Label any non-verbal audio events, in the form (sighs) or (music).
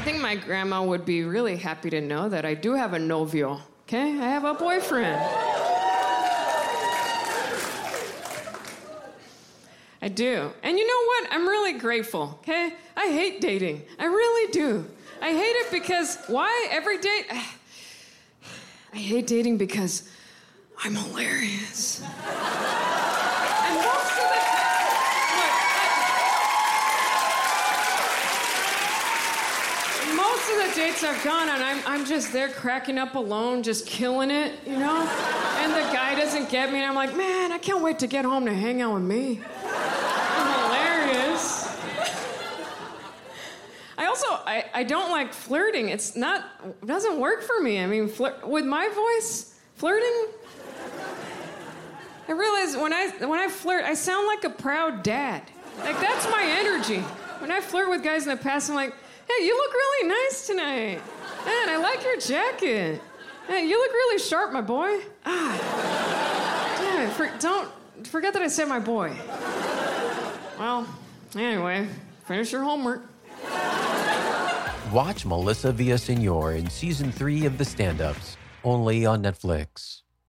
I think my grandma would be really happy to know that I do have a novio. Okay? I have a boyfriend. I do. And you know what? I'm really grateful. Okay? I hate dating. I really do. I hate it because why? Every date. (sighs) I hate dating because I'm hilarious. and most of the most of the dates I've gone on, I'm, I'm just there cracking up alone, just killing it, you know? And the guy doesn't get me, and I'm like, man, I can't wait to get home to hang out with me. I'm hilarious. I also, I, I don't like flirting. It's not, it doesn't work for me. I mean, flirt, with my voice, flirting, I realize when I, when I flirt, I sound like a proud dad. Like, that's my energy. When I flirt with guys in the past, I'm like, hey, you look really nice tonight. Man, I like your jacket. Hey, you look really sharp, my boy. Ah. Damn for, don't forget that I said my boy. Well, anyway, finish your homework. Watch Melissa Villasenor in season three of The Stand Ups, only on Netflix.